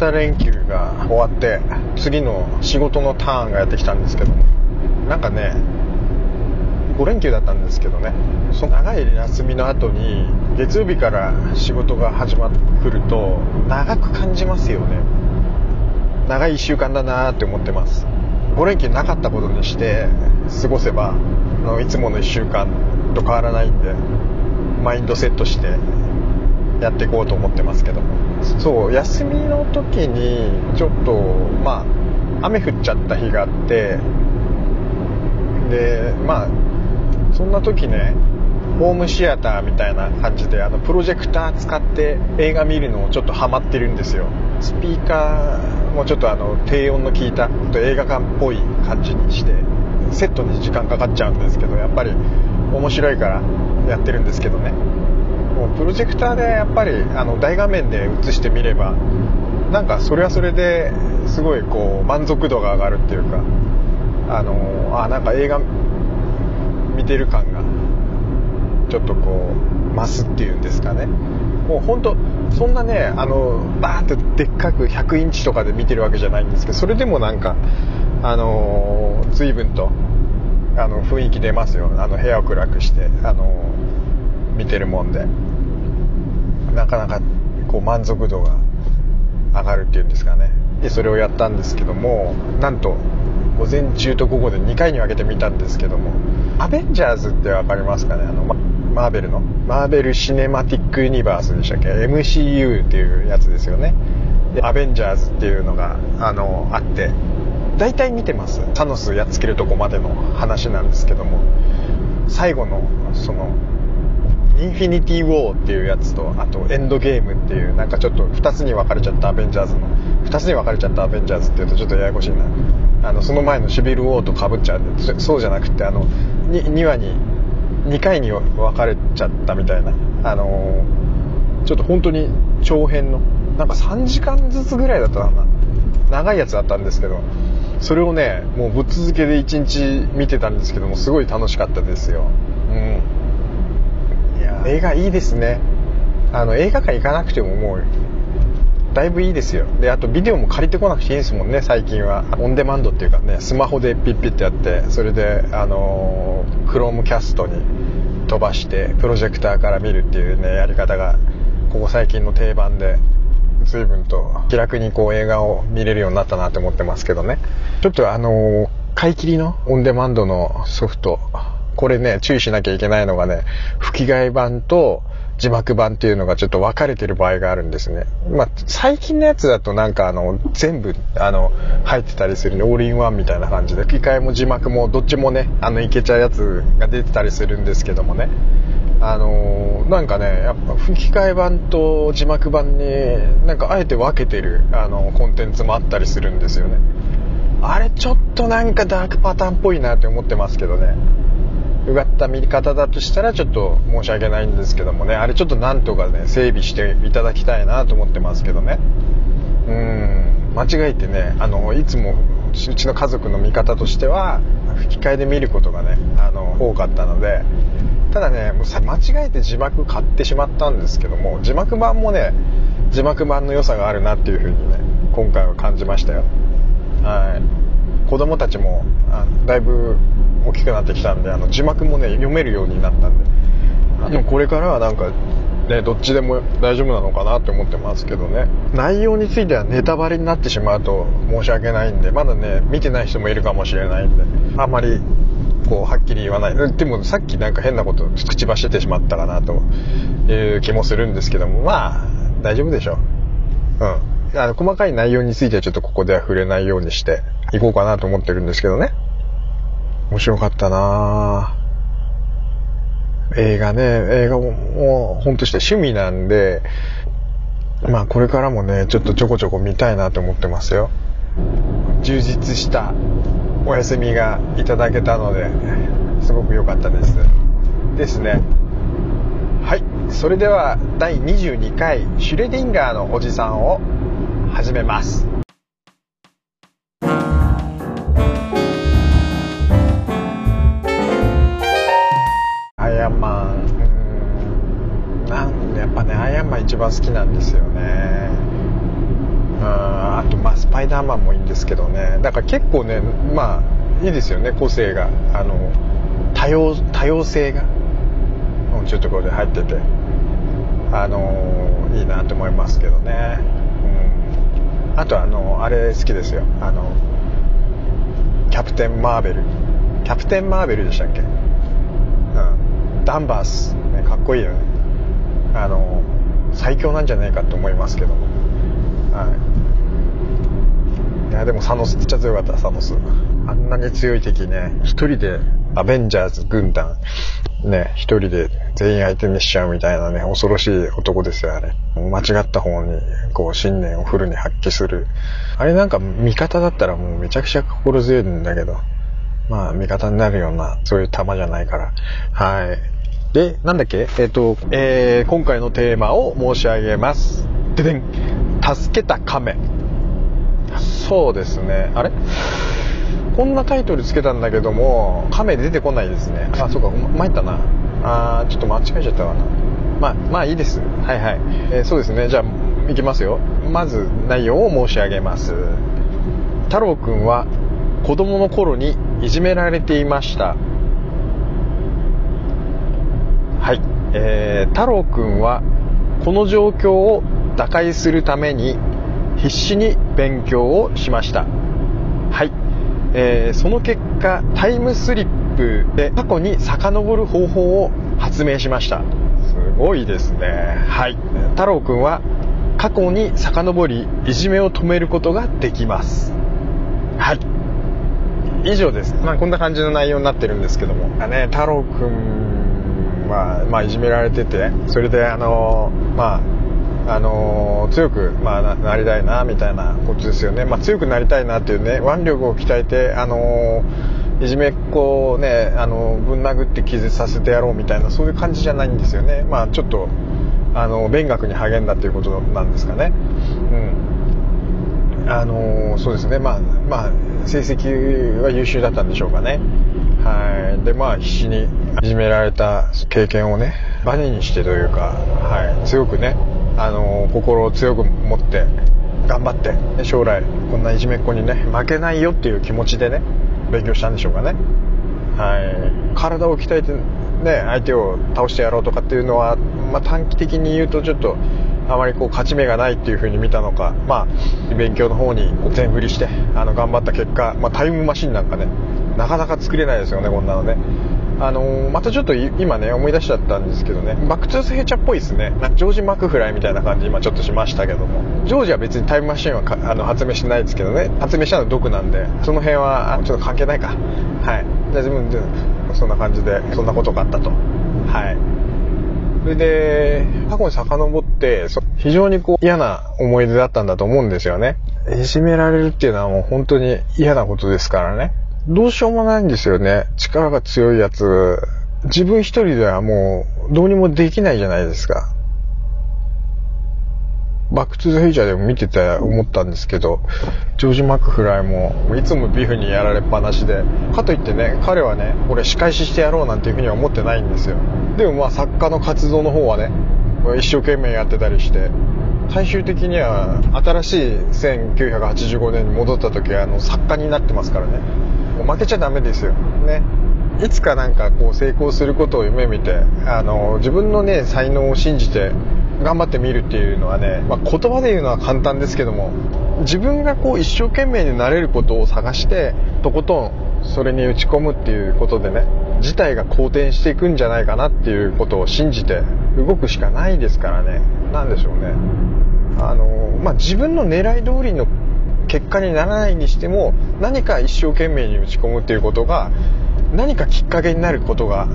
型連休が終わって次の仕事のターンがやってきたんですけどなんかね5連休だったんですけどねその長い休みの後に月曜日から仕事が始まってくると長く感じますよね。長い1週間だなって思ってます。5連休なかったことにして過ごせばあのいつもの1週間と変わらないんでマインドセットしてやっていこうと思ってますけどそう休みの時にちょっとまあ雨降っちゃった日があってでまあそんな時ねホームシアターみたいな感じであのプロジェクター使って映画見るのをちょっとハマってるんですよ。スピーカーもちょっとあの低音の効いたと映画館っぽい感じにしてセットに時間かかっちゃうんですけどやっぱり面白いからやってるんですけどね。もプロジェクターでやっぱりあの大画面で映してみればなんかそれはそれですごいこう満足度が上がるっていうかあのあなんか映画見てる感がちょっとこう増すっていうんですかね。もう本当そんなねあのバーってでっかく100インチとかで見てるわけじゃないんですけどそれでもなんかあの随分とあの雰囲気出ますよあの部屋を暗くしてあの見てるもんで。なかなかこう満足度が上がるっていうんですかね。でそれをやったんですけどもなんと午前中と午後で2回に分けて見たんですけどもアベンジャーズって分かりますかね？あのマーベルの。マーベル・シネマティック・ユニバースでしたっけ？MCU っていうやつですよね。でアベンジャーズっていうのがあのあって大体見てます。サノスやっつけるとこまでの話なんですけども最後のそのインフィニティ・ウォーっていうやつとあとエンドゲームっていうなんかちょっと2つに分かれちゃったアベンジャーズの2つに分かれちゃったアベンジャーズっていうとちょっとややこしいな。あのその前のシビル・ウォーとかぶっちゃう。んでそうじゃなくてあの 2, 2話に2回に分かれちゃったみたいな。あのー、ちょっと本当に長編のなんか3時間ずつぐらいだったかな。長いやつだったんですけどそれをねもうぶっ続けで1日見てたんですけどもすごい楽しかったですよ。映画いいですね。あの映画館行かなくてももうだいぶいいですよ。であとビデオも借りてこなくていいですもんね最近は。オンデマンドっていうかねスマホでピッピッてやってそれであのクロームキャストに飛ばしてプロジェクターから見るっていうねやり方がここ最近の定番で随分と気楽にこう映画を見れるようになったなって思ってますけどね。ちょっとあの買い切りのオンデマンドのソフトこれね注意しなきゃいけないのがね吹き替え版と字幕版っていうのがちょっと分かれてる場合があるんですね。まあ、最近のやつだとなんかあの、全部、あの、入ってたりするね、オールインワンみたいな感じで、吹き替えも字幕もどっちもね、あの、いけちゃうやつが出てたりするんですけどもね。あのなんかね、やっぱ吹き替え版と字幕版に、なんかあえて分けてる、あの、コンテンツもあったりするんですよね。あれちょっとなんかダークパターンっぽいなって思ってますけどね。うがった見方だとしたらちょっと申し訳ないんですけどもね。あれちょっとなんとかね整備していただきたいなと思ってますけどね。うん。間違えてねあのいつもうちの家族の見方としては吹き替えで見ることがねあの多かったので。ただねもうさ間違えて字幕買ってしまったんですけども字幕版もね字幕版の良さがあるなっていう風にね今回は感じましたよ。はい。子供たちもあだいぶ大きくなってきたんであの字幕もね読めるようになったんで。でもこれからはなんかねどっちでも大丈夫なのかなって思ってますけどね。内容についてはネタバレになってしまうと申し訳ないんでまだね見てない人もいるかもしれないんであんまりこうはっきり言わない。でもさっきなんか変なこと口走ってしまったかなという気もするんですけどもまあ大丈夫でしょう。うん。あの細かい内容についてはちょっとここでは触れないようにしていこうかなと思ってるんですけどね面白かったな映画ね、映画ももう本として趣味なんで、まあこれからもね、ちょっとちょこちょこ見たいなと思ってますよ。充実したお休みがいただけたので、すごく良かったです。ですね。はい。それでは第22回シュレディンガーのおじさんを始めます。番好きなんですよね。あとまあスパイダーマンもいいんですけどね。だから結構ねまあいいですよね個性が。あの多様多様性が。ちょっところで入ってて。あのいいなと思いますけどね、うん、あとあのあれ好きですよ。あのキャプテン・マーベル。キャプテン・マーベルでしたっけ？うん。ダンバース、ね、かっこいいよね。あの最強なんじゃないかと思いますけどはいいやでもサノスっちゃ強かったサノスあんなに強い敵ね一人でアベンジャーズ軍団ね、一人で全員相手にしちゃうみたいなね、恐ろしい男ですよ、あれ。間違った方に、こう、信念をフルに発揮する。あれなんか味方だったらもうめちゃくちゃ心強いんだけど、まあ味方になるような、そういう玉じゃないから。はい。で、なんだっけ？えっ、ー、と、えー、今回のテーマを申し上げます。ででん。助けた亀。そうですね。あれ？こんなタイトルつけたんだけども亀出てこないですね。あそうか参ったな。あーちょっと間違えちゃったわな。まあまあいいです。はいはい、えー、そうですね。じゃあいきますよ。まず内容を申し上げます。太郎くんは子供の頃にいじめられていました。はい、えー、太郎くんはこの状況を打開するために必死に勉強をしました。はい。えー、その結果タイムスリップで過去に遡る方法を発明しました。すごいですね。はい。太郎くんは過去に遡りいじめを止めることができます。はい。以上です。まあこんな感じの内容になってるんですけども。ね太郎くんはまあいじめられててそれであのまああの、強く、まあ、なりたいなみたいなことですよね、まあ、強くなりたいなっていうね腕力を鍛えて、あの、いじめっ子をね、あの、ぶん殴って気絶させてやろうみたいなそういう感じじゃないんですよね、まあ、ちょっとあの勉学に励んだっていうことなんですかね。うんあのそうですね、まあ、まあ、成績は優秀だったんでしょうかね。はい。で、まあ、必死にいじめられた経験をね、バネにしてというか、はい、強くね、あの心を強く持って頑張って将来こんないじめっ子にね負けないよっていう気持ちでね勉強したんでしょうかね。はい。体を鍛えてね相手を倒してやろうとかっていうのは、まあ、短期的に言うとちょっとあまりこう勝ち目がないっていう風に見たのかまあ勉強の方に全振りしてあの頑張った結果、まあ、タイムマシンなんかねなかなか作れないですよねこんなのね。あのー、またちょっと今ね思い出しちゃったんですけどね。バックトゥザフューチャーっぽいですね。なんかジョージ・マクフライみたいな感じ今ちょっとしましたけども。ジョージは別にタイムマシンはあの発明してないですけどね。発明したのはドクなんでその辺はちょっと関係ないか。はい。じゃあ自分でそんな感じでそんなことがあったと。はい。それで過去に遡って非常にこう嫌な思い出だったんだと思うんですよね。いじめられるっていうのはもう本当に嫌なことですからね。どうしようもないんですよね。力が強いやつ、自分一人ではもうどうにもできないじゃないですか。バックトゥザフューチャーでも見てて思ったんですけど、ジョージ・マックフライもいつもビフにやられっぱなしで、かといってね、彼はね、俺仕返ししてやろうなんていうふうには思ってないんですよ。でもまあ作家の活動の方はね、一生懸命やってたりして、最終的には新しい1985年に戻った時はあの作家になってますからね。負けちゃダメですよ。ね。いつかなんかこう成功することを夢見て、あの、自分のね、才能を信じて頑張ってみるっていうのはね、まあ、言葉で言うのは簡単ですけども、自分がこう一生懸命になれることを探して、とことんそれに打ち込むっていうことでね、事態が好転していくんじゃないかなっていうことを信じて動くしかないですからね。なんでしょうね。あの、まあ、自分の狙い通りの結果にならないにしても何か一生懸命に打ち込むっていうことが何かきっかけになることが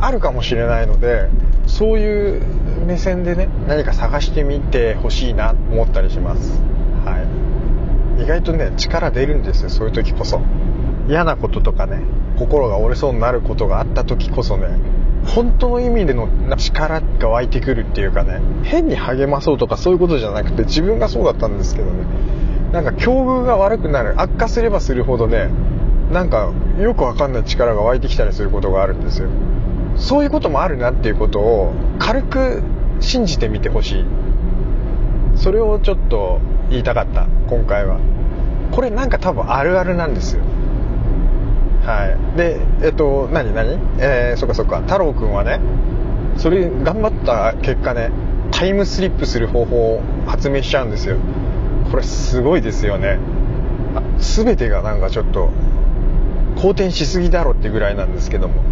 あるかもしれないのでそういう目線でね何か探してみてほしいなと思ったりします、はい、意外とね力出るんですよそういう時こそ。嫌なこととかね心が折れそうになることがあった時こそね本当の意味での力が湧いてくるっていうかね変に励まそうとかそういうことじゃなくて自分がそうだったんですけどねなんか境遇が悪くなる。悪化すればするほどねなんかよくわかんない力が湧いてきたりすることがあるんですよ。そういうこともあるなっていうことを軽く信じてみてほしい。それをちょっと言いたかった今回は。これなんか多分あるあるなんですよ。はい。でえっと何何？えー、そっかそっか。太郎くんはねそれ頑張った結果ねタイムスリップする方法を発明しちゃうんですよ。これすごいですよね。全てがなんかちょっと好転しすぎだろってぐらいなんですけども。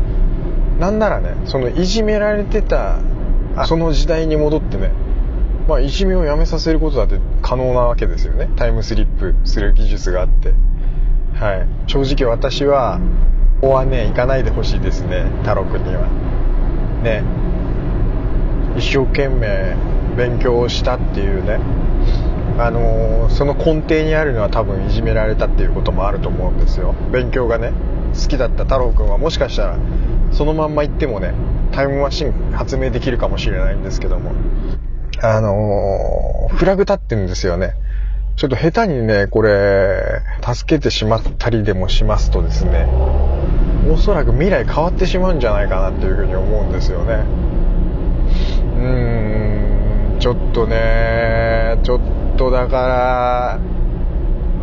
なんならねそのいじめられてたその時代に戻ってねまあいじめをやめさせることだって可能なわけですよね。タイムスリップする技術があって。はい。正直私はここはね行かないでほしいですね。太郎くんには。ね。一生懸命勉強をしたっていうね。あのー、その根底にあるのは多分いじめられたっていうこともあると思うんですよ。勉強がね好きだった太郎くんはもしかしたらそのまんま行ってもねタイムマシン発明できるかもしれないんですけども。あのー、フラグ立ってるんですよね。ちょっと下手にねこれ助けてしまったりでもしますとですねおそらく未来変わってしまうんじゃないかなっていうふうに思うんですよね。うーんちょっとねちょっととだから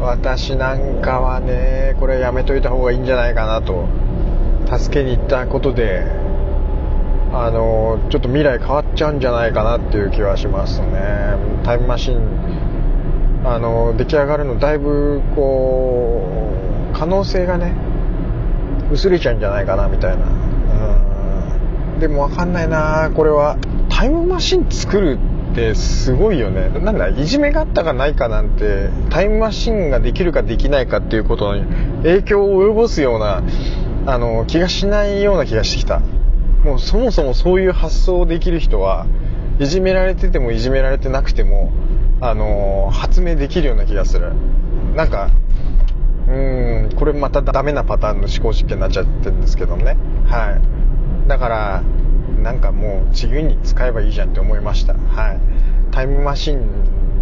私なんかはねこれやめといた方がいいんじゃないかなと。助けに行ったことであのちょっと未来変わっちゃうんじゃないかなっていう気はしますね。タイムマシンあの出来上がるのだいぶこう可能性がね薄れちゃうんじゃないかなみたいな。うん。でも分かんないな。これはタイムマシン作るってすごいよね。なんだいじめがあったかないかなんてタイムマシンができるかできないかっていうことに影響を及ぼすようなあの気がしないような気がしてきた。もうそもそもそういう発想をできる人はいじめられててもいじめられてなくてもあの発明できるような気がする。なんかうんこれまたダメなパターンの思考実験になっちゃってるんですけどね。はい。だからなんかもう自由に使えばいいじゃんって思いました。はい。タイムマシン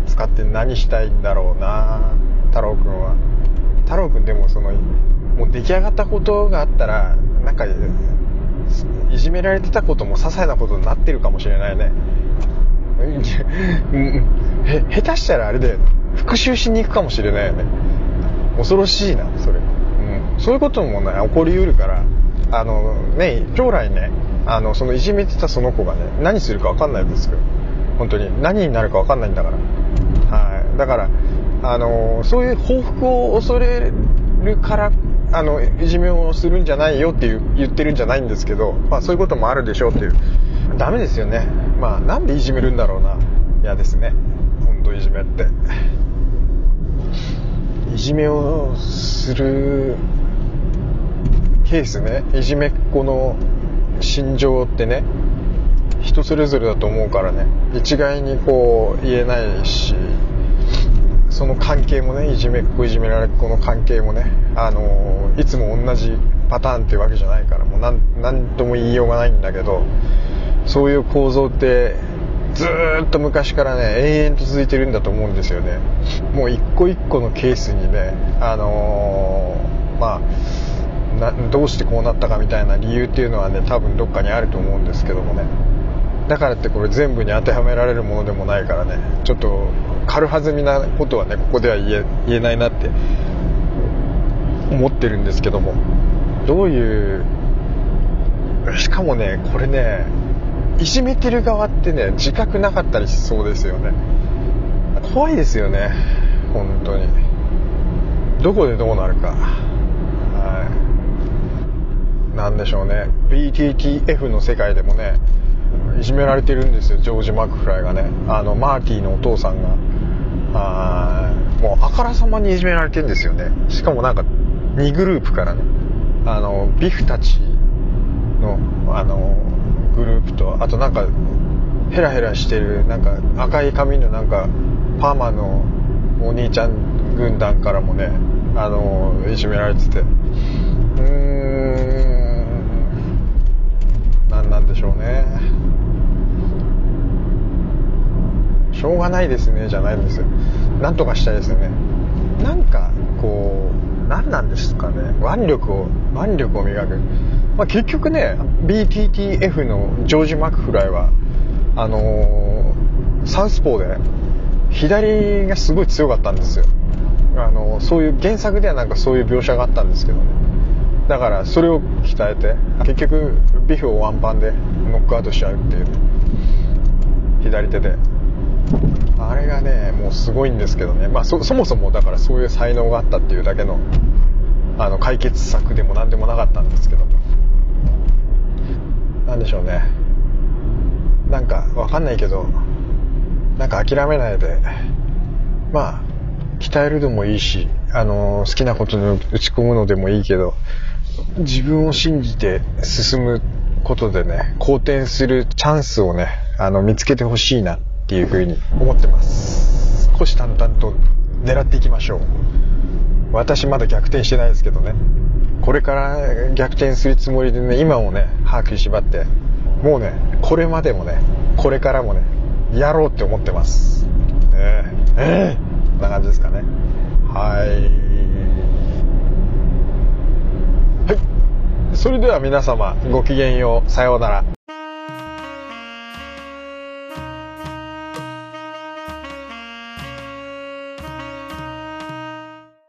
使って何したいんだろうな太郎くんは。太郎くんでもそのもう出来上がったことがあったらなんかいじめられてたことも些細なことになってるかもしれないね。へ下手したらあれで復讐しに行くかもしれないよね。恐ろしいなそれ、うん、そういうこともね起こりうるから。あのね将来ねあのそのいじめてたその子がね何するか分かんないですよ。本当に。何になるか分かんないんだから。はい。だからあのそういう報復を恐れるからあのいじめをするんじゃないよっていう言ってるんじゃないんですけど、まあ、そういうこともあるでしょうっていう。ダメですよね。まあなんでいじめるんだろうな。嫌ですね。本当いじめって。いじめをするケースね。いじめっ子の心情ってね人それぞれだと思うからね。一概にこう言えないしその関係もねいじめっ子いじめられっ子の関係もねあのいつも同じパターンっていうわけじゃないからもう何とも言いようがないんだけどそういう構造ってずっと昔からね永遠と続いてるんだと思うんですよね。もう一個一個のケースにねあのー、まあなどうしてこうなったかみたいな理由っていうのはね多分どっかにあると思うんですけどもね。だからってこれ全部に当てはめられるものでもないからね。ちょっと軽はずみなことはねここでは言えないなって思ってるんですけども。どういうしかもねこれねいじめてる側ってね自覚なかったりしそうですよね。怖いですよね本当に。どこでどうなるか。なんでしょうね。BTTF の世界でもねいじめられてるんですよ。ジョージ・マクフライがね。あのマーティーのお父さんが。あもうあからさまにいじめられてるんですよね。しかもなんか2グループからね。あのビフたちのあのグループとあとなんかヘラヘラしてるなんか赤い髪のなんかパーマのお兄ちゃん軍団からもねあのいじめられててうーん何なんでしょうね。しょうがないですねじゃないんです。よなんとかしたいですよね。なんかこう何なんですかね。腕力を腕力を磨く、まあ、結局ね BTTF のジョージ・マクフライはあのー、サウスポーで左がすごい強かったんですよ。あのそういう原作ではなんかそういう描写があったんですけどね。だからそれを鍛えて結局ビフをワンパンでノックアウトしちゃうっていう左手で。あれがねもうすごいんですけどね、まあ、そもそもだからそういう才能があったっていうだけのあの解決策でも何でもなかったんですけど何でしょうね。なんかわかんないけどなんか諦めないでまあ鍛えるでもいいし、あの好きなことに打ち込むのでもいいけど自分を信じて進むことでね好転するチャンスをねあの見つけてほしいなっていうふうに思ってます。虎視眈々と狙っていきましょう。私まだ逆転してないですけどね。これから逆転するつもりでね今もね把握しばってもうねこれまでもねこれからもねやろうって思ってます。ええええこんな感じですかね。はい。それでは皆様ごきげんよう。さようなら。